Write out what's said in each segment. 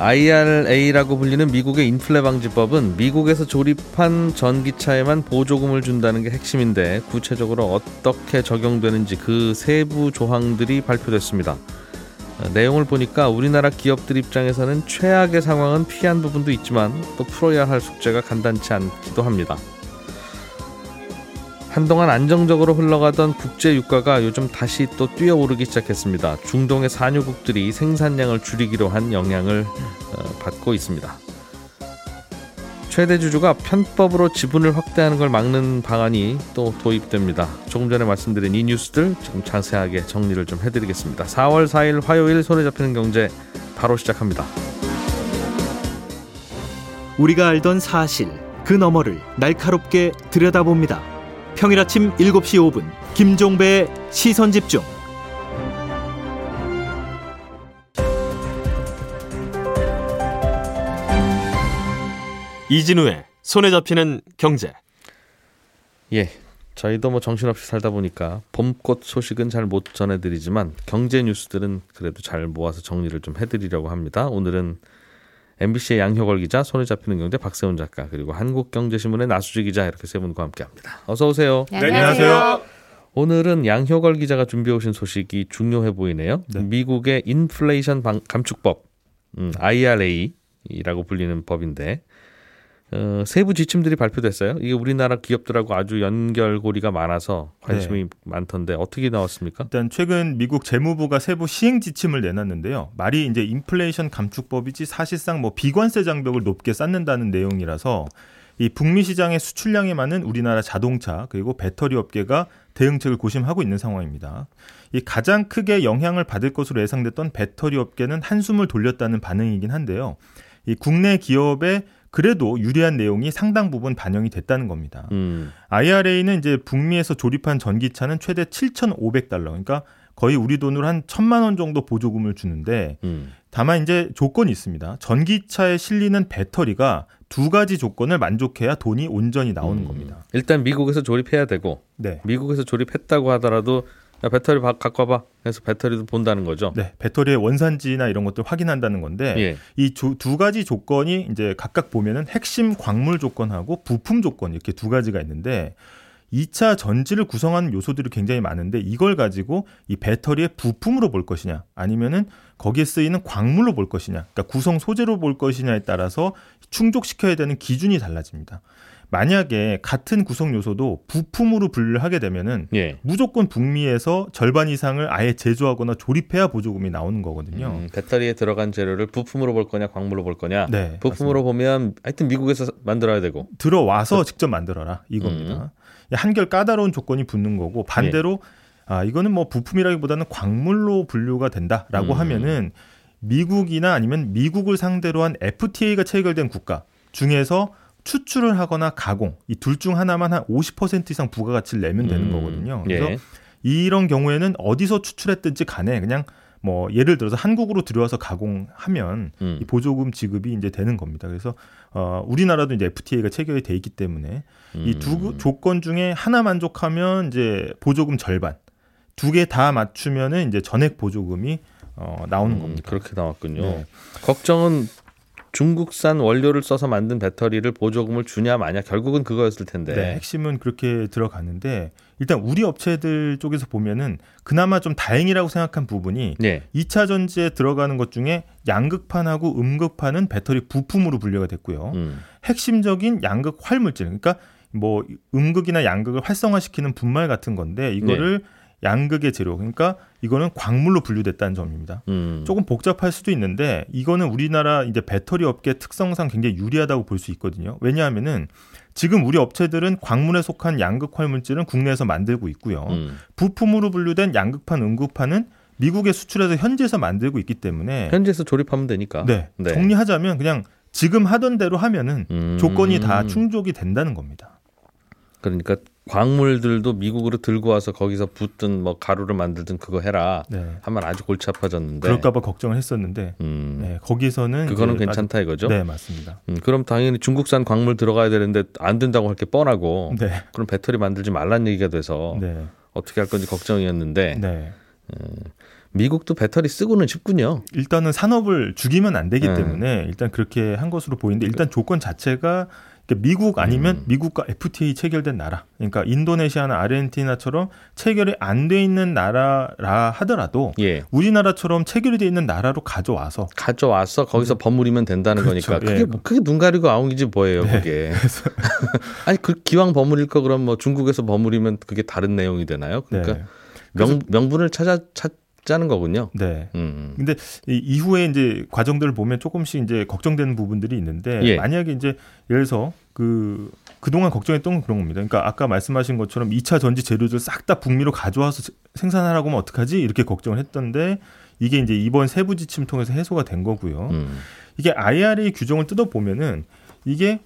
IRA라고 불리는 미국의 인플레 방지법은 미국에서 조립한 전기차에만 보조금을 준다는 게 핵심인데 구체적으로 어떻게 적용되는지 그 세부 조항들이 발표됐습니다. 내용을 보니까 우리나라 기업들 입장에서는 최악의 상황은 피한 부분도 있지만 또 풀어야 할 숙제가 간단치 않기도 합니다. 한동안 안정적으로 흘러가던 국제 유가가 요즘 다시 또 뛰어오르기 시작했습니다. 중동의 산유국들이 생산량을 줄이기로 한 영향을 어, 받고 있습니다. 최대 주주가 편법으로 지분을 확대하는 걸 막는 방안이 또 도입됩니다. 조금 전에 말씀드린 이 뉴스들 좀 자세하게 정리를 좀 해드리겠습니다. 4월 4일 화요일 손에 잡히는 경제 바로 시작합니다. 우리가 알던 사실 그 너머를 날카롭게 들여다봅니다. 평일 아침 7시 5분 김종배의 시선 집중. 이진우의 손에 잡히는 경제. 예. 저희도 뭐 정신없이 살다 보니까 봄꽃 소식은 잘 못 전해드리지만 경제 뉴스들은 그래도 잘 모아서 정리를 좀 해드리려고 합니다. 오늘은 MBC의 양효걸 기자, 손에 잡히는 경제 박세훈 작가, 그리고 한국경제신문의 나수지 기자 이렇게 세 분과 함께합니다. 어서 오세요. 네, 안녕하세요. 오늘은 양효걸 기자가 준비해 오신 소식이 중요해 보이네요. 네. 미국의 인플레이션 감축법, 음, IRA라고 불리는 법인데 어, 세부 지침들이 발표됐어요. 이게 우리나라 기업들하고 아주 연결고리가 많아서 관심이 네. 많던데 어떻게 나왔습니까? 일단 최근 미국 재무부가 세부 시행 지침을 내놨는데요. 말이 이제 인플레이션 감축법이지 사실상 뭐 비관세 장벽을 높게 쌓는다는 내용이라서 이 북미 시장의 수출량이 많은 우리나라 자동차 그리고 배터리 업계가 대응책을 고심하고 있는 상황입니다. 이 가장 크게 영향을 받을 것으로 예상됐던 배터리 업계는 한숨을 돌렸다는 반응이긴 한데요. 이 국내 기업의 그래도 유리한 내용이 상당 부분 반영이 됐다는 겁니다. 음. IRA는 이제 북미에서 조립한 전기차는 최대 7,500달러, 그러니까 거의 우리 돈으로 한 천만 원 정도 보조금을 주는데 음. 다만 이제 조건이 있습니다. 전기차에 실리는 배터리가 두 가지 조건을 만족해야 돈이 온전히 나오는 음. 겁니다. 일단 미국에서 조립해야 되고 네. 미국에서 조립했다고 하더라도 야, 배터리 갖고 와봐. 해서 배터리도 본다는 거죠. 네, 배터리의 원산지나 이런 것들 확인한다는 건데 예. 이두 가지 조건이 이제 각각 보면은 핵심 광물 조건하고 부품 조건 이렇게 두 가지가 있는데 2차 전지를 구성하는 요소들이 굉장히 많은데 이걸 가지고 이 배터리의 부품으로 볼 것이냐 아니면은 거기에 쓰이는 광물로 볼 것이냐 그러니까 구성 소재로 볼 것이냐에 따라서 충족시켜야 되는 기준이 달라집니다. 만약에 같은 구성 요소도 부품으로 분류를 하게 되면은 예. 무조건 북미에서 절반 이상을 아예 제조하거나 조립해야 보조금이 나오는 거거든요. 음, 배터리에 들어간 재료를 부품으로 볼 거냐, 광물로 볼 거냐. 네, 부품으로 맞습니다. 보면 하여튼 미국에서 만들어야 되고 들어와서 그... 직접 만들어라 이겁니다. 음. 한결 까다로운 조건이 붙는 거고 반대로 예. 아 이거는 뭐 부품이라기보다는 광물로 분류가 된다라고 음. 하면은 미국이나 아니면 미국을 상대로 한 FTA가 체결된 국가 중에서 추출을 하거나 가공 이 둘 중 하나만 한 50% 이상 부가가치를 내면 되는 음, 거거든요. 그래서 예. 이런 경우에는 어디서 추출했든지 간에 그냥 뭐 예를 들어서 한국으로 들여와서 가공하면 음. 이 보조금 지급이 이제 되는 겁니다. 그래서 어 우리나라도 이제 FTA가 체결이 돼 있기 때문에 음. 이두 조건 중에 하나 만족하면 이제 보조금 절반, 두 개 다 맞추면은 이제 전액 보조금이 어 나오는 음, 겁니다. 그렇게 나왔군요. 네. 걱정은 중국산 원료를 써서 만든 배터리를 보조금을 주냐 마냐 결국은 그거였을 텐데. 네, 핵심은 그렇게 들어가는데 일단 우리 업체들 쪽에서 보면은 그나마 좀 다행이라고 생각한 부분이 네. 2차 전지에 들어가는 것 중에 양극판하고 음극판은 배터리 부품으로 분류가 됐고요. 음. 핵심적인 양극 활물질 그러니까 뭐 음극이나 양극을 활성화시키는 분말 같은 건데 이거를 네. 양극의 재료 그러니까 이거는 광물로 분류됐다는 점입니다. 음. 조금 복잡할 수도 있는데 이거는 우리나라 이제 배터리 업계 특성상 굉장히 유리하다고 볼 수 있거든요. 왜냐하면은 지금 우리 업체들은 광물에 속한 양극 활물질은 국내에서 만들고 있고요. 음. 부품으로 분류된 양극판, 음극판은 미국에 수출해서 현지에서 만들고 있기 때문에 현지에서 조립하면 되니까. 네. 네. 정리하자면 그냥 지금 하던 대로 하면은 음. 조건이 다 충족이 된다는 겁니다. 그러니까 광물들도 미국으로 들고 와서 거기서 붓든 뭐 가루를 만들든 그거 해라 네. 하면 아주 골치 아파졌는데. 그럴까봐 걱정을 했었는데 음, 네, 거기서는 그거는 괜찮다 이거죠. 아주- 네 맞습니다. 음, 그럼 당연히 중국산 광물 들어가야 되는데 안 된다고 할 게 뻔하고 네, 그럼 배터리 만들지 말란 얘기가 돼서 네, 어떻게 할 건지 걱정이었는데 네. 미국도 배터리 쓰고는 싶군요. 일단은 산업을 죽이면 안 되기 네. 때문에 일단 그렇게 한 것으로 보이는데 일단 조건 자체가 그러니까 미국 아니면 음. 미국과 FTA 체결된 나라, 그러니까 인도네시아나 아르헨티나처럼 체결이 안 돼 있는 나라라 하더라도 예. 우리나라처럼 체결이 돼 있는 나라로 가져와서 가져와서 거기서 버무리면 된다는 그렇죠. 거니까 예. 그게 뭐- 그게 눈 가리고 아웅이지 뭐예요 네. 그게 아니 그 기왕 버무릴 거 그럼 뭐 중국에서 버무리면 그게 다른 내용이 되나요 그러니까 네. 명, 명분을 찾아 찾 자는 거군요 네. 음. 근데 이 이후에 이제 과정들을 보면 조금씩 이제 걱정되는 부분들이 있는데 예. 만약에 이제 예를 들어서 그 그동안 걱정했던 건 그런 겁니다. 그러니까 아까 말씀하신 것처럼 2차 전지 재료들 싹 다 북미로 가져와서 세- 생산하라고 하면 어떡하지? 이렇게 걱정을 했던데 이게 이제 이번 세부 지침 통해서 해소가 된 거고요. 음. 이게 IRA 규정을 뜯어 보면은 이게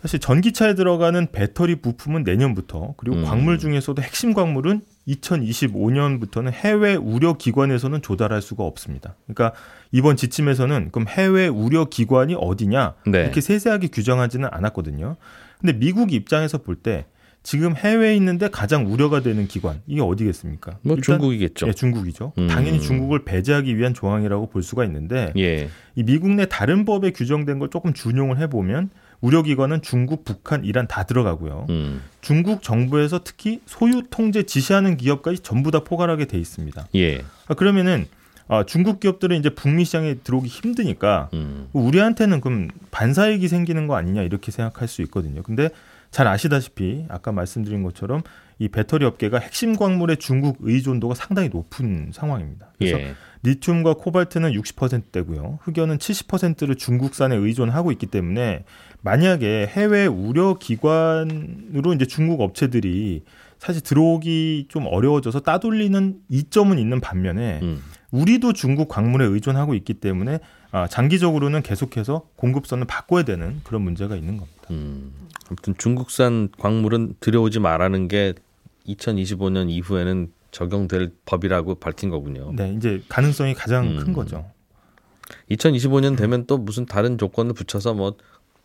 사실 전기차에 들어가는 배터리 부품은 내년부터 그리고 음. 광물 중에서도 핵심 광물은 2025년부터는 해외 우려 기관에서는 조달할 수가 없습니다. 그러니까 이번 지침에서는 그럼 해외 우려 기관이 어디냐 네. 이렇게 세세하게 규정하지는 않았거든요. 근데 미국 입장에서 볼 때 지금 해외에 있는데 가장 우려가 되는 기관 이게 어디겠습니까? 뭐 일단 중국이겠죠 예, 중국이죠. 음. 당연히 중국을 배제하기 위한 조항이라고 볼 수가 있는데 예. 이 미국 내 다른 법에 규정된 걸 조금 준용을 해보면 우려기관은 중국, 북한, 이란 다 들어가고요. 음. 중국 정부에서 특히 소유 통제 지시하는 기업까지 전부 다 포괄하게 돼 있습니다. 예. 아, 그러면은 아, 중국 기업들은 이제 북미 시장에 들어오기 힘드니까 음. 우리한테는 그럼 반사이익이 생기는 거 아니냐 이렇게 생각할 수 있거든요. 근데 잘 아시다시피 아까 말씀드린 것처럼 이 배터리 업계가 핵심 광물의 중국 의존도가 상당히 높은 상황입니다. 그래서 예. 리튬과 코발트는 60%대고요. 흑연은 70%를 중국산에 의존하고 있기 때문에 만약에 해외 우려 기관으로 이제 중국 업체들이 사실 들어오기 좀 어려워져서 따돌리는 이점은 있는 반면에 음. 우리도 중국 광물에 의존하고 있기 때문에 아, 장기적으로는 계속해서 공급선을 바꿔야 되는 그런 문제가 있는 겁니다. 음. 아무튼 중국산 광물은 들여오지 말라는 게 2025년 이후에는 적용될 법이라고 밝힌 거군요. 네, 이제 가능성이 가장 음. 큰 거죠. 2025년 되면 또 무슨 다른 조건을 붙여서 뭐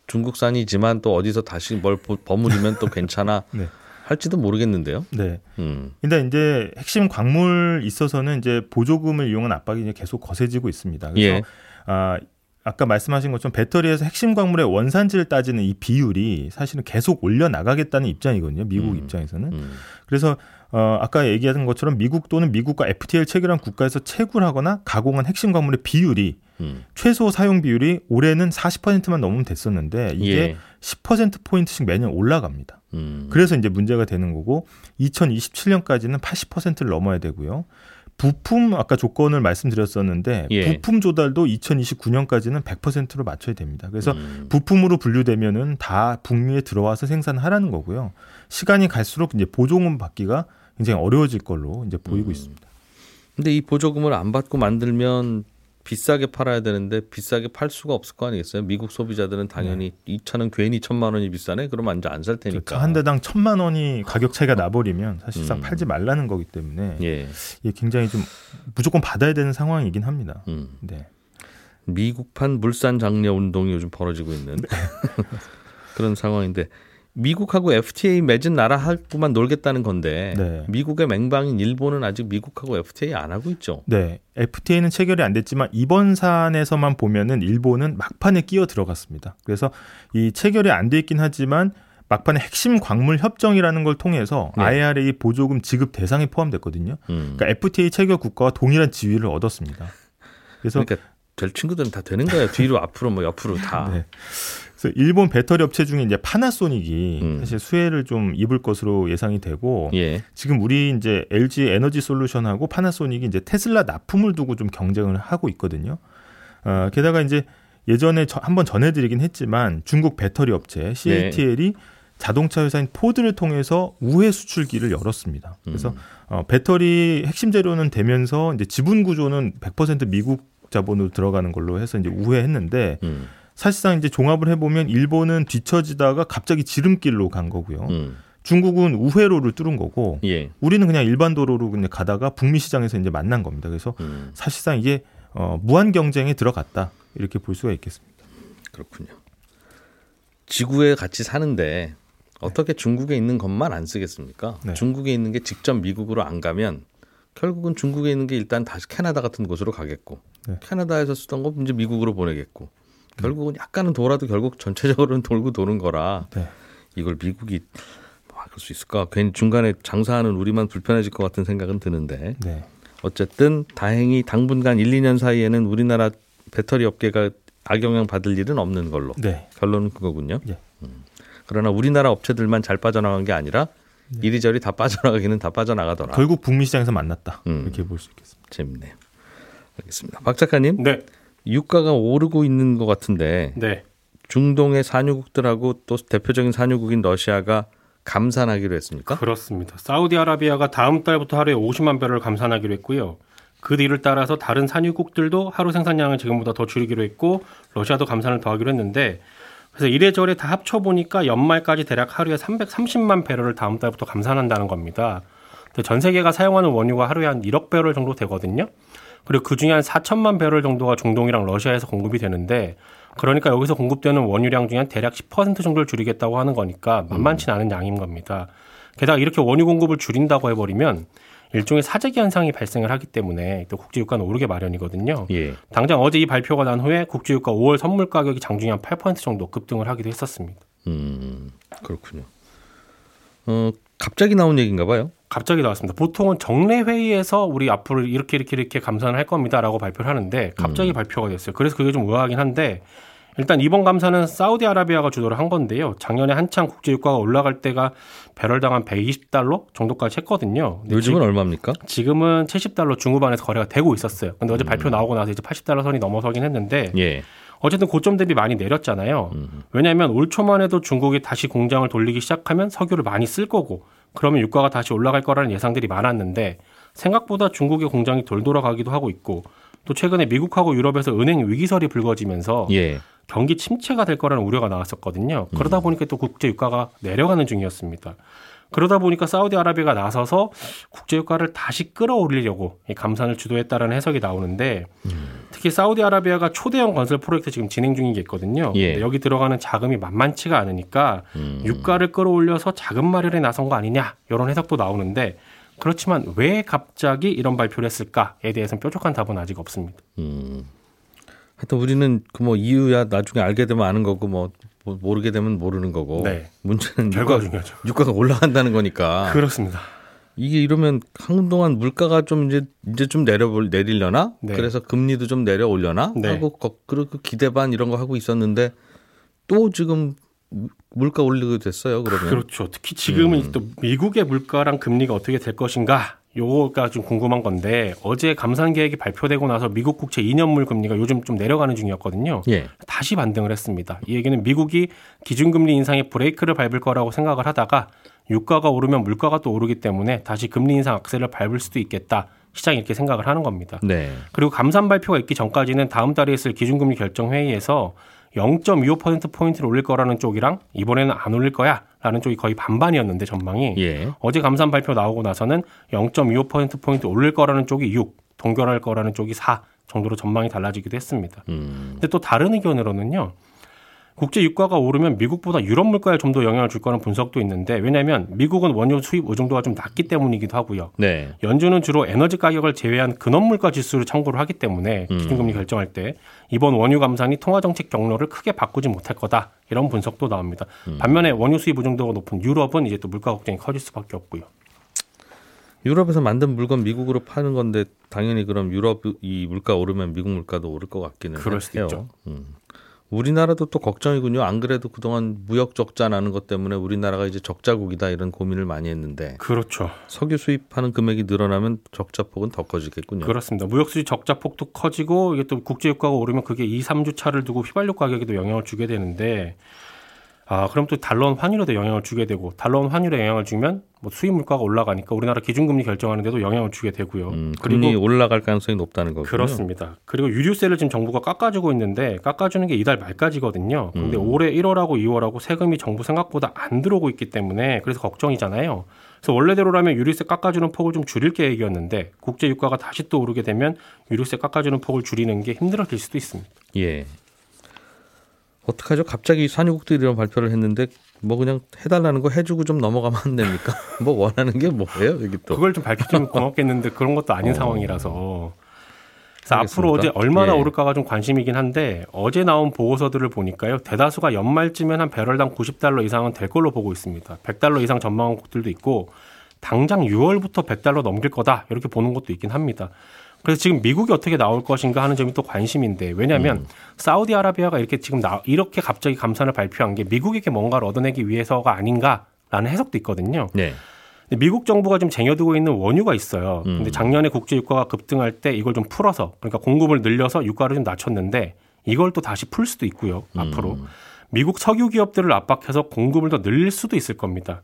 중국산이지만 또 어디서 다시 뭘 보- 버무리면 또 괜찮아 네. 할지도 모르겠는데요. 네. 음. 근데 이제 핵심 광물 있어서는 이제 보조금을 이용한 압박이 이제 계속 거세지고 있습니다. 그래서 예. 아 아까 말씀하신 것처럼 배터리에서 핵심 광물의 원산지를 따지는 이 비율이 사실은 계속 올려 나가겠다는 입장이거든요. 미국 음. 입장에서는. 음. 그래서 어 아까 얘기하던 것처럼 미국 또는 미국과 FTA를 체결한 국가에서 채굴하거나 가공한 핵심 광물의 비율이 음. 최소 사용 비율이 올해는 40%만 넘으면 됐었는데 이게 예. 10% 포인트씩 매년 올라갑니다. 음. 그래서 이제 문제가 되는 거고 2027년까지는 80%를 넘어야 되고요. 부품 아까 조건을 말씀드렸었는데 예. 부품 조달도 2029년까지는 100%로 맞춰야 됩니다. 그래서 음. 부품으로 분류되면은 다 북미에 들어와서 생산하라는 거고요. 시간이 갈수록 이제 보조금 받기가 굉장히 어려워질 걸로 이제 보이고 음. 있습니다. 근데 이 보조금을 안 받고 만들면 비싸게 팔아야 되는데 비싸게 팔 수가 없을 거 아니겠어요? 미국 소비자들은 당연히 이 차는 괜히 천만 원이 비싸네. 그러면 이제 안살 테니까. 그렇죠. 한 대당 천만 원이 가격 차이가 나버리면 사실상 음. 팔지 말라는 거기 때문에 예. 이게 굉장히 좀 무조건 받아야 되는 상황이긴 합니다. 음. 네. 미국판 물산 장려 운동이 요즘 벌어지고 있는 네. 그런 상황인데 미국하고 FTA 맺은 나라 하고만 놀겠다는 건데 네. 미국의 맹방인 일본은 아직 미국하고 FTA 안 하고 있죠. 네, FTA는 체결이 안 됐지만 이번 사안에서만 보면은 일본은 막판에 끼어 들어갔습니다. 그래서 이 체결이 안 돼 있긴 하지만 막판에 핵심 광물 협정이라는 걸 통해서 네. IRA 보조금 지급 대상에 포함됐거든요. 음. 그러니까 FTA 체결 국가와 동일한 지위를 얻었습니다. 그래서 그러니까 될 친구들은 다 되는 거예요. 뒤로 앞으로 뭐 옆으로 다. 네. 그래서 일본 배터리 업체 중에 이제 파나소닉이 음. 사실 수혜를 좀 입을 것으로 예상이 되고 예. 지금 우리 이제 LG 에너지 솔루션하고 파나소닉이 이제 테슬라 납품을 두고 좀 경쟁을 하고 있거든요. 어, 게다가 이제 예전에 저- 한번 전해드리긴 했지만 중국 배터리 업체 CATL이 자동차 회사인 포드를 통해서 우회 수출기를 열었습니다. 그래서 음. 어, 배터리 핵심 재료는 되면서 이제 지분 구조는 100% 미국 자본으로 들어가는 걸로 해서 이제 우회했는데 음. 사실상 이제 종합을 해보면 일본은 뒤처지다가 갑자기 지름길로 간 거고요. 음. 중국은 우회로를 뚫은 거고 예. 우리는 그냥 일반 도로로 그냥 가다가 북미 시장에서 이제 만난 겁니다. 그래서 음, 사실상 이게 어, 무한 경쟁에 들어갔다 이렇게 볼 수가 있겠습니다. 그렇군요. 지구에 같이 사는데 어떻게 중국에 있는 것만 안 쓰겠습니까? 네. 중국에 있는 게 직접 미국으로 안 가면 결국은 중국에 있는 게 일단 다시 캐나다 같은 곳으로 가겠고 네. 캐나다에서 쓰던 거 이제 미국으로 보내겠고 결국은 약간은 돌아도 결국 전체적으로는 돌고 도는 거라 네. 이걸 미국이 뭐 그럴 수 있을까? 괜히 중간에 장사하는 우리만 불편해질 것 같은 생각은 드는데 네. 어쨌든 다행히 당분간 1, 2년 사이에는 우리나라 배터리 업계가 악영향 받을 일은 없는 걸로 네. 결론은 그거군요. 예. 음. 그러나 우리나라 업체들만 잘 빠져나간 게 아니라 이리저리 다 빠져나가기는 다 빠져나가더라. 결국 북미 시장에서 만났다 음. 이렇게 볼 수 있겠습니다. 재밌네요. 알겠습니다. 박 작가님, 네, 유가가 오르고 있는 것 같은데 네. 중동의 산유국들하고 또 대표적인 산유국인 러시아가 감산하기로 했습니까? 그렇습니다. 사우디아라비아가 다음 달부터 하루에 50만 배럴 감산하기로 했고요. 그 뒤를 따라서 다른 산유국들도 하루 생산량을 지금보다 더 줄이기로 했고 러시아도 감산을 더하기로 했는데 그래서 이래저래 다 합쳐 보니까 연말까지 대략 하루에 330만 배럴을 다음 달부터 감산한다는 겁니다. 전 세계가 사용하는 원유가 하루에 한 1억 배럴 정도 되거든요. 그리고 그 중에 한 4천만 배럴 정도가 중동이랑 러시아에서 공급이 되는데 그러니까 여기서 공급되는 원유량 중에 한 대략 10% 정도를 줄이겠다고 하는 거니까 만만치 않은 양인 겁니다. 게다가 이렇게 원유 공급을 줄인다고 해버리면 일종의 사재기 현상이 발생을 하기 때문에 또 국제유가는 오르게 마련이거든요. 예. 당장 어제 이 발표가 난 후에 국제유가 5월 선물 가격이 장중에 한 8% 정도 급등을 하기도 했었습니다. 음, 그렇군요. 어, 갑자기 나온 얘기인가 봐요. 갑자기 나왔습니다. 보통은 정례 회의에서 우리 앞으로 이렇게 이렇게 이렇게 감산을 할 겁니다라고 발표를 하는데 갑자기 발표가 됐어요. 그래서 그게 좀 의아하긴 한데 일단 이번 감사는 사우디아라비아가 주도를 한 건데요. 작년에 한창 국제 유가가 올라갈 때가 배럴당 한 120달러 정도까지 했거든요. 요즘은 얼마입니까? 지금은 70달러 중후반에서 거래가 되고 있었어요. 근데 어제 발표 나오고 나서 이제 80달러 선이 넘어서긴 했는데 예. 어쨌든 고점 대비 많이 내렸잖아요. 왜냐하면 올 초만 해도 중국이 다시 공장을 돌리기 시작하면 석유를 많이 쓸 거고 그러면 유가가 다시 올라갈 거라는 예상들이 많았는데 생각보다 중국의 공장이 덜 돌아가기도 하고 있고 또 최근에 미국하고 유럽에서 은행 위기설이 불거지면서 예. 경기 침체가 될 거라는 우려가 나왔었거든요. 그러다 보니까 또 국제 유가가 내려가는 중이었습니다. 그러다 보니까 사우디아라비아가 나서서 국제 유가를 다시 끌어올리려고 이 감산을 주도했다라는 해석이 나오는데 특히 사우디아라비아가 초대형 건설 프로젝트 지금 진행 중인 게 있거든요. 예. 여기 들어가는 자금이 만만치가 않으니까 유가를 끌어올려서 자금 마련에 나선 거 아니냐 이런 해석도 나오는데 그렇지만 왜 갑자기 이런 발표를 했을까에 대해서는 뾰족한 답은 아직 없습니다. 음. 하여튼 우리는 그 뭐 이유야 나중에 알게 되면 아는 거고 뭐 모- 모르게 되면 모르는 거고 네. 문제는 결과가 중요하죠. 유가가 올라간다는 거니까 그렇습니다. 이게 이러면 한동안 물가가 좀 이제 이제 좀 내려 내리려나 네. 그래서 금리도 좀 내려 올려나 네. 하고 거- 그렇게 기대 반 이런 거 하고 있었는데 또 지금 물가 올리게 됐어요 그러면 그렇죠. 특히 지금은 음. 또 미국의 물가랑 금리가 어떻게 될 것인가 요거가 좀 궁금한 건데 어제 감산 계획이 발표되고 나서 미국 국채 2년물 금리가 요즘 좀 내려가는 중이었거든요. 예 다시 반등을 했습니다. 이 얘기는 미국이 기준금리 인상에 브레이크를 밟을 거라고 생각을 하다가 유가가 오르면 물가가 또 오르기 때문에 다시 금리 인상 악셀을 밟을 수도 있겠다. 시장이 이렇게 생각을 하는 겁니다. 네. 그리고 감산 발표가 있기 전까지는 다음 달에 있을 기준금리 결정 회의에서 0.25% 포인트를 올릴 거라는 쪽이랑 이번에는 안 올릴 거야 라는 쪽이 거의 반반이었는데 전망이 예. 어제 감산 발표 나오고 나서는 0.25% 포인트 올릴 거라는 쪽이 6, 동결할 거라는 쪽이 4 정도로 전망이 달라지기도 했습니다. 음. 근데 또 다른 의견으로는요. 국제 유가가 오르면 미국보다 유럽 물가에 좀 더 영향을 줄 거라는 분석도 있는데 왜냐하면 미국은 원유 수입 의존도가 좀 낮기 때문이기도 하고요. 네. 연준은 주로 에너지 가격을 제외한 근원 물가 지수를 참고를 하기 때문에 음. 기준금리 결정할 때 이번 원유 감산이 통화 정책 경로를 크게 바꾸지 못할 거다 이런 분석도 나옵니다. 음. 반면에 원유 수입 의존도가 높은 유럽은 이제 또 물가 걱정이 커질 수밖에 없고요. 유럽에서 만든 물건 미국으로 파는 건데 당연히 그럼 유럽 이 물가 오르면 미국 물가도 오를 것 같기는 그럴 수도 해요. 있죠. 음. 우리나라도 또 걱정이군요. 안 그래도 그동안 무역 적자 나는 것 때문에 우리나라가 이제 적자국이다 이런 고민을 많이 했는데 그렇죠. 석유 수입하는 금액이 늘어나면 적자폭은 더 커지겠군요. 그렇습니다. 무역 수지 적자 폭도 커지고 이게 또 국제 유가가 오르면 그게 2, 3주 차를 두고 휘발유 가격에도 영향을 주게 되는데 아, 그럼 또 달러원 환율에도 영향을 주게 되고 달러원 환율에 영향을 주면 뭐 수입 물가가 올라가니까 우리나라 기준금리 결정하는데도 영향을 주게 되고요. 음, 금리 올라갈 가능성이 높다는 거군요. 그렇습니다. 그리고 유류세를 지금 정부가 깎아주고 있는데 깎아주는 게 이달 말까지거든요. 근데 음. 올해 1월하고 2월하고 세금이 정부 생각보다 안 들어오고 있기 때문에 그래서 걱정이잖아요. 그래서 원래대로라면 유류세 깎아주는 폭을 좀 줄일 계획이었는데 국제 유가가 다시 또 오르게 되면 유류세 깎아주는 폭을 줄이는 게 힘들어질 수도 있습니다. 예. 어떡하죠? 갑자기 산유국들이 이런 발표를 했는데 뭐 그냥 해달라는 거 해주고 좀 넘어가면 안 됩니까? 뭐 원하는 게 뭐예요? 여기 또. 그걸 좀 밝혀주면 고맙겠는데 그런 것도 아닌 어. 상황이라서. 그래서. 앞으로 어제 얼마나 예. 오를까가 좀 관심이긴 한데 어제 나온 보고서들을 보니까요 대다수가 연말쯤엔 한 배럴당 90달러 이상은 될 걸로 보고 있습니다. 100달러 이상 전망한 곳들도 있고 당장 6월부터 100달러 넘길 거다 이렇게 보는 것도 있긴 합니다. 그래서 지금 미국이 어떻게 나올 것인가 하는 점이 또 관심인데 왜냐하면 음. 사우디아라비아가 이렇게 지금 나, 이렇게 갑자기 감산을 발표한 게 미국에게 뭔가를 얻어내기 위해서가 아닌가라는 해석도 있거든요. 네. 미국 정부가 좀 쟁여두고 있는 원유가 있어요. 음. 근데 작년에 국제 유가가 급등할 때 이걸 좀 풀어서 그러니까 공급을 늘려서 유가를 좀 낮췄는데 이걸 또 다시 풀 수도 있고요. 앞으로 음. 미국 석유 기업들을 압박해서 공급을 더 늘릴 수도 있을 겁니다.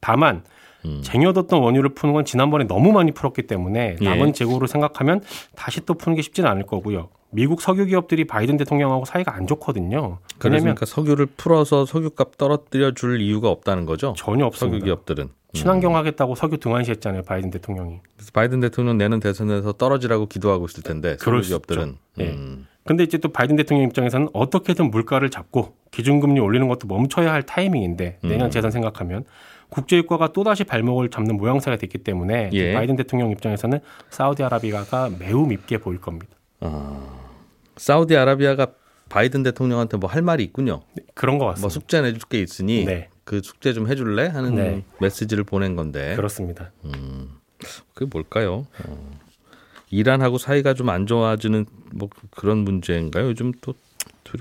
다만 음. 쟁여뒀던 원유를 푸는 건 지난번에 너무 많이 풀었기 때문에 예. 남은 재고를 생각하면 다시 또 푸는 게 쉽지는 않을 거고요. 미국 석유 기업들이 바이든 대통령하고 사이가 안 좋거든요. 왜냐면 그러니까 석유를 풀어서 석유값 떨어뜨려 줄 이유가 없다는 거죠. 전혀 석유 없습니다. 기업들은. 친환경 하겠다고 석유 등한시했잖아요. 바이든 대통령이. 그래서 바이든 대통령 내년 대선에서 떨어지라고 기도하고 있을 텐데 석유 수 기업들은. 예. 음. 근데 이제 또 바이든 대통령 입장에서는 어떻게든 물가를 잡고 기준금리 올리는 것도 멈춰야 할 타이밍인데 내년 음. 재선 생각하면 국제유가가 또다시 발목을 잡는 모양새가 됐기 때문에 예. 바이든 대통령 입장에서는 사우디아라비아가 매우 밉게 보일 겁니다. 사우디아라비아가 바이든 대통령한테 뭐 할 말이 있군요. 네, 그런 것뭐 같습니다. 숙제 내줄 게 있으니 네, 그 숙제 좀 해줄래 하는 네. 메시지를 보낸 건데 그렇습니다. 그게 뭘까요? 어. 이란하고 사이가 좀 안 좋아지는 뭐 그런 문제인가요? 요즘 또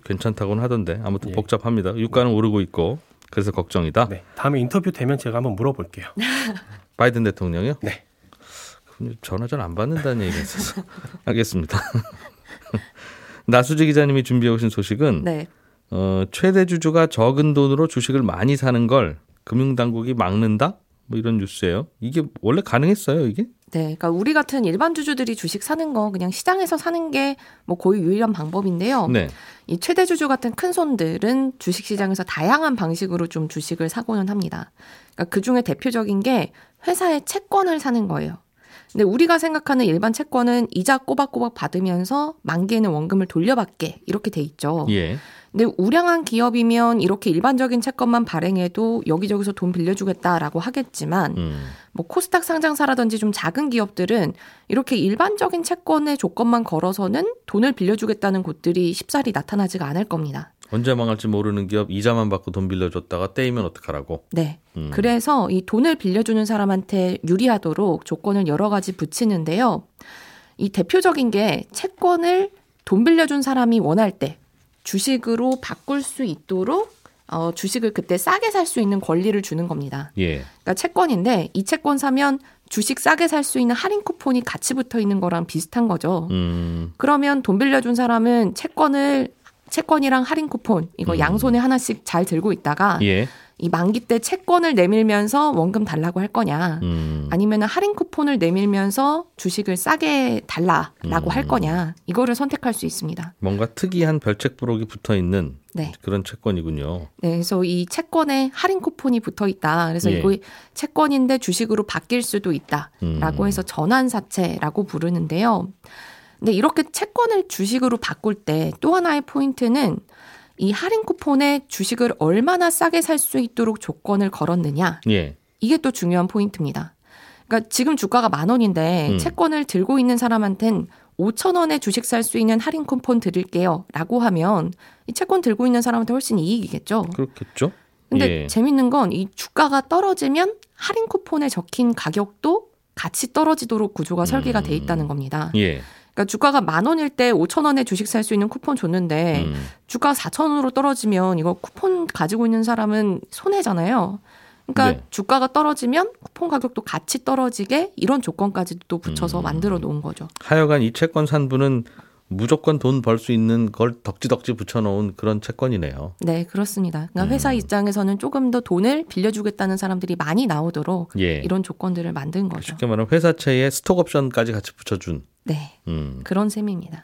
괜찮다고는 하던데 아무튼 예. 복잡합니다. 유가는 오르고 있고 그래서 걱정이다. 네, 다음에 인터뷰 되면 제가 한번 물어볼게요. 바이든 대통령이요? 네. 전화 잘 안 받는다는 얘기가 있어서 알겠습니다. 나수지 기자님이 준비해 오신 소식은 네. 어, 최대 주주가 적은 돈으로 주식을 많이 사는 걸 금융당국이 막는다? 뭐 이런 뉴스예요. 이게 원래 가능했어요, 이게? 네. 그러니까 우리 같은 일반 주주들이 주식 사는 거 그냥 시장에서 사는 게 뭐 거의 유일한 방법인데요. 네. 이 최대 주주 같은 큰 손들은 주식 시장에서 다양한 방식으로 좀 주식을 사고는 합니다. 그러니까 그 중에 대표적인 게 회사의 채권을 사는 거예요. 근데 우리가 생각하는 일반 채권은 이자 꼬박꼬박 받으면서 만기에는 원금을 돌려받게 이렇게 돼 있죠. 예. 근데 우량한 기업이면 이렇게 일반적인 채권만 발행해도 여기저기서 돈 빌려주겠다라고 하겠지만 음. 뭐 코스닥 상장사라든지 좀 작은 기업들은 이렇게 일반적인 채권의 조건만 걸어서는 돈을 빌려주겠다는 곳들이 쉽사리 나타나지가 않을 겁니다. 언제 망할지 모르는 기업 이자만 받고 돈 빌려줬다가 떼이면 어떡하라고. 네. 음. 그래서 이 돈을 빌려주는 사람한테 유리하도록 조건을 여러 가지 붙이는데요. 이 대표적인 게 채권을 돈 빌려준 사람이 원할 때 주식으로 바꿀 수 있도록 어, 주식을 그때 싸게 살 수 있는 권리를 주는 겁니다. 예. 그러니까 채권인데 이 채권 사면 주식 싸게 살 수 있는 할인 쿠폰이 같이 붙어 있는 거랑 비슷한 거죠. 음. 그러면 돈 빌려준 사람은 채권을 채권이랑 할인 쿠폰 이거 음. 양손에 하나씩 잘 들고 있다가 예. 이 만기 때 채권을 내밀면서 원금 달라고 할 거냐 음. 아니면 할인 쿠폰을 내밀면서 주식을 싸게 달라라고 음. 할 거냐 이거를 선택할 수 있습니다. 뭔가 특이한 별책 부록이 붙어 있는 네. 그런 채권이군요. 네, 그래서 이 채권에 할인 쿠폰이 붙어 있다. 그래서 예. 이거 채권인데 주식으로 바뀔 수도 있다라고 음. 해서 전환사채라고 부르는데요. 근데 이렇게 채권을 주식으로 바꿀 때 또 하나의 포인트는 이 할인 쿠폰에 주식을 얼마나 싸게 살 수 있도록 조건을 걸었느냐. 예. 이게 또 중요한 포인트입니다. 그러니까 지금 주가가 만 원인데 음. 채권을 들고 있는 사람한텐 5천 원에 주식 살 수 있는 할인 쿠폰 드릴게요. 라고 하면 이 채권 들고 있는 사람한테 훨씬 이익이겠죠. 그렇겠죠? 근데 예. 재밌는 건 이 주가가 떨어지면 할인 쿠폰에 적힌 가격도 같이 떨어지도록 구조가 설계가 돼 있다는 겁니다. 예. 그러니까 주가가 만 원일 때 5천 원에 주식 살 수 있는 쿠폰 줬는데 음. 주가 4천 원으로 떨어지면 이거 쿠폰 가지고 있는 사람은 손해잖아요. 그러니까 네. 주가가 떨어지면 쿠폰 가격도 같이 떨어지게 이런 조건까지도 또 붙여서 음. 만들어 놓은 거죠. 하여간 이 채권 산 분은 무조건 돈 벌 수 있는 걸 덕지덕지 붙여놓은 그런 채권이네요. 네, 그렇습니다. 그러니까 회사 음. 입장에서는 조금 더 돈을 빌려주겠다는 사람들이 많이 나오도록 예. 이런 조건들을 만든 거죠. 쉽게 말하면 회사채에 스톡 옵션까지 같이 붙여준. 네, 음. 그런 셈입니다.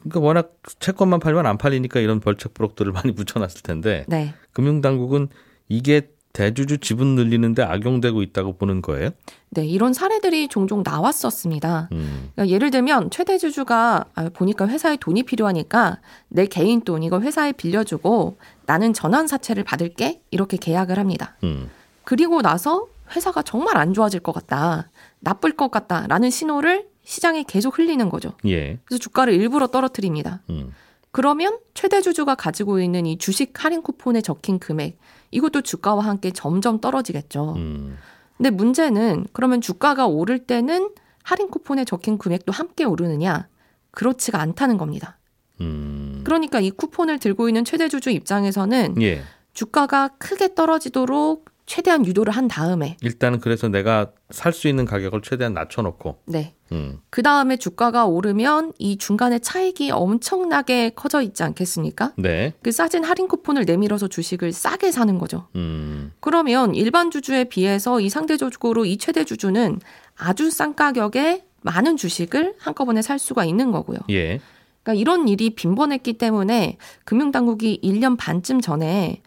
그러니까 워낙 채권만 팔면 안 팔리니까 이런 벌책 부록들을 많이 붙여놨을 텐데 네. 금융당국은 이게 대주주 지분 늘리는데 악용되고 있다고 보는 거예요? 네, 이런 사례들이 종종 나왔었습니다. 음. 그러니까 예를 들면 최대 주주가 아, 보니까 회사에 돈이 필요하니까 내 개인 돈 이거 회사에 빌려주고 나는 전환 사채를 받을게 이렇게 계약을 합니다. 음. 그리고 나서 회사가 정말 안 좋아질 것 같다, 나쁠 것 같다라는 신호를 시장에 계속 흘리는 거죠. 예. 그래서 주가를 일부러 떨어뜨립니다. 음. 그러면 최대 주주가 가지고 있는 이 주식 할인 쿠폰에 적힌 금액 이것도 주가와 함께 점점 떨어지겠죠. 음. 근데 문제는 그러면 주가가 오를 때는 할인 쿠폰에 적힌 금액도 함께 오르느냐? 그렇지가 않다는 겁니다. 음. 그러니까 이 쿠폰을 들고 있는 최대 주주 입장에서는 예. 주가가 크게 떨어지도록 최대한 유도를 한 다음에 일단은 그래서 내가 살 수 있는 가격을 최대한 낮춰놓고. 네. 음. 그 다음에 주가가 오르면 이 중간에 차익이 엄청나게 커져 있지 않겠습니까? 네. 그 싸진 할인 쿠폰을 내밀어서 주식을 싸게 사는 거죠. 음. 그러면 일반 주주에 비해서 이 상대적으로 이 최대 주주는 아주 싼 가격에 많은 주식을 한꺼번에 살 수가 있는 거고요. 예. 그러니까 이런 일이 빈번했기 때문에 금융당국이 1년 반쯤 전에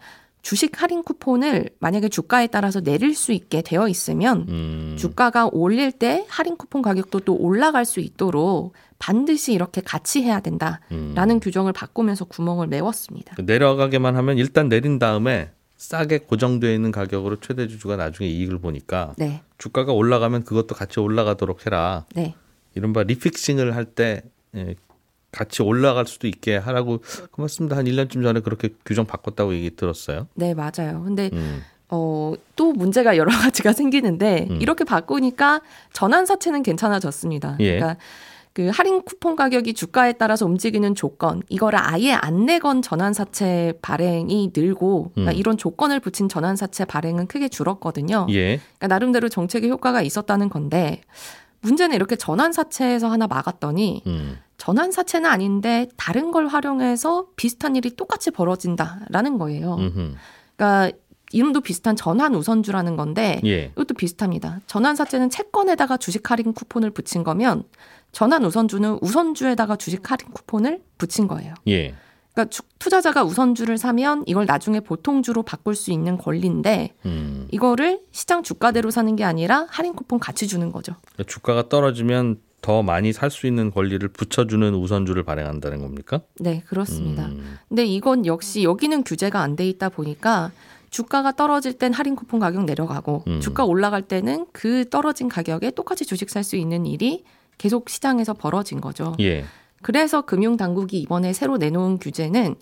주식 할인 쿠폰을 만약에 주가에 따라서 내릴 수 있게 되어 있으면 음. 주가가 올릴 때 할인 쿠폰 가격도 또 올라갈 수 있도록 반드시 이렇게 같이 해야 된다라는 음. 규정을 바꾸면서 구멍을 메웠습니다. 내려가게만 하면 일단 내린 다음에 싸게 고정되어 있는 가격으로 최대 주주가 나중에 이익을 보니까 네, 주가가 올라가면 그것도 같이 올라가도록 해라. 네, 이른바 리픽싱을 할때 예, 같이 올라갈 수도 있게 하라고 고맙습니다. 한 1년쯤 전에 그렇게 규정 바꿨다고 얘기 들었어요. 네 맞아요. 근데 음. 어, 또 문제가 여러 가지가 생기는데 음. 이렇게 바꾸니까 전환 사채는 괜찮아졌습니다. 예. 그러니까 그 할인 쿠폰 가격이 주가에 따라서 움직이는 조건 이거를 아예 안 내건 전환 사채 발행이 늘고 그러니까 음. 이런 조건을 붙인 전환 사채 발행은 크게 줄었거든요. 예. 그러니까 나름대로 정책의 효과가 있었다는 건데 문제는 이렇게 전환 사채에서 하나 막았더니 음. 전환 사채는 아닌데 다른 걸 활용해서 비슷한 일이 똑같이 벌어진다라는 거예요. 음흠. 그러니까 이름도 비슷한 전환 우선주라는 건데 예. 이것도 비슷합니다. 전환 사채는 채권에다가 주식 할인 쿠폰을 붙인 거면 전환 우선주는 우선주에다가 주식 할인 쿠폰을 붙인 거예요. 예. 그러니까 주- 투자자가 우선주를 사면 이걸 나중에 보통주로 바꿀 수 있는 권리인데 음. 이거를 시장 주가대로 사는 게 아니라 할인 쿠폰 같이 주는 거죠. 그러니까 주가가 떨어지면 더 많이 살 수 있는 권리를 붙여주는 우선주를 발행한다는 겁니까? 네, 그렇습니다. 음. 근데 이건 역시 여기는 규제가 안 돼 있다 보니까 주가가 떨어질 땐 할인 쿠폰 가격 내려가고 음. 주가 올라갈 때는 그 떨어진 가격에 똑같이 주식 살 수 있는 일이 계속 시장에서 벌어진 거죠. 예. 그래서 금융 당국이 이번에 새로 내놓은 규제는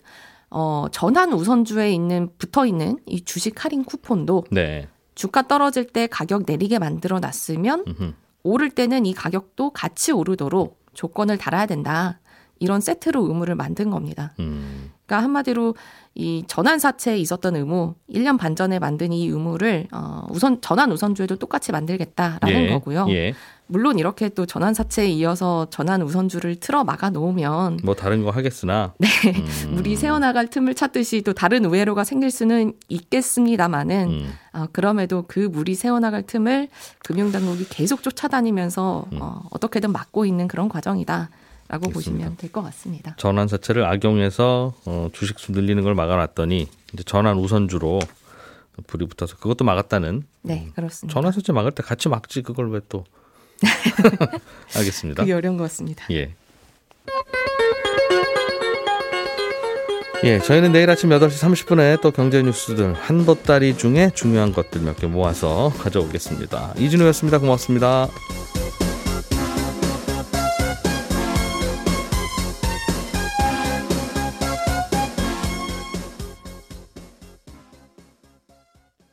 어, 전환 우선주에 있는 붙어 있는 이 주식 할인 쿠폰도 네. 주가 떨어질 때 가격 내리게 만들어 놨으면 음흠. 오를 때는 이 가격도 같이 오르도록 조건을 달아야 된다. 이런 세트로 의무를 만든 겁니다. 음. 그러니까 한마디로 이 전환 사채에 있었던 의무, 1년 반 전에 만든 이 의무를 어, 우선 전환 우선주에도 똑같이 만들겠다라는 예. 거고요. 예. 물론 이렇게 또 전환 사채에 이어서 전환 우선주를 틀어 막아 놓으면 뭐 다른 거 하겠으나. 네, 음. 물이 새어나갈 틈을 찾듯이 또 다른 우회로가 생길 수는 있겠습니다만은 음. 어, 그럼에도 그 물이 새어나갈 틈을 금융당국이 계속 쫓아다니면서 음. 어, 어떻게든 막고 있는 그런 과정이다 라고 알겠습니다. 보시면 될 것 같습니다. 전환 자체를 악용해서 어, 주식 수 늘리는 걸 막아놨더니 이제 전환 우선주로 불이 붙어서 그것도 막았다는. 네, 그렇습니다. 전환 자체 막을 때 같이 막지 그걸 왜 또? 알겠습니다. 그게 어려운 것 같습니다. 예. 예, 저희는 내일 아침 8시 30분에 또 경제 뉴스들 한 보따리 중에 중요한 것들 몇 개 모아서 가져오겠습니다. 이진우였습니다. 고맙습니다.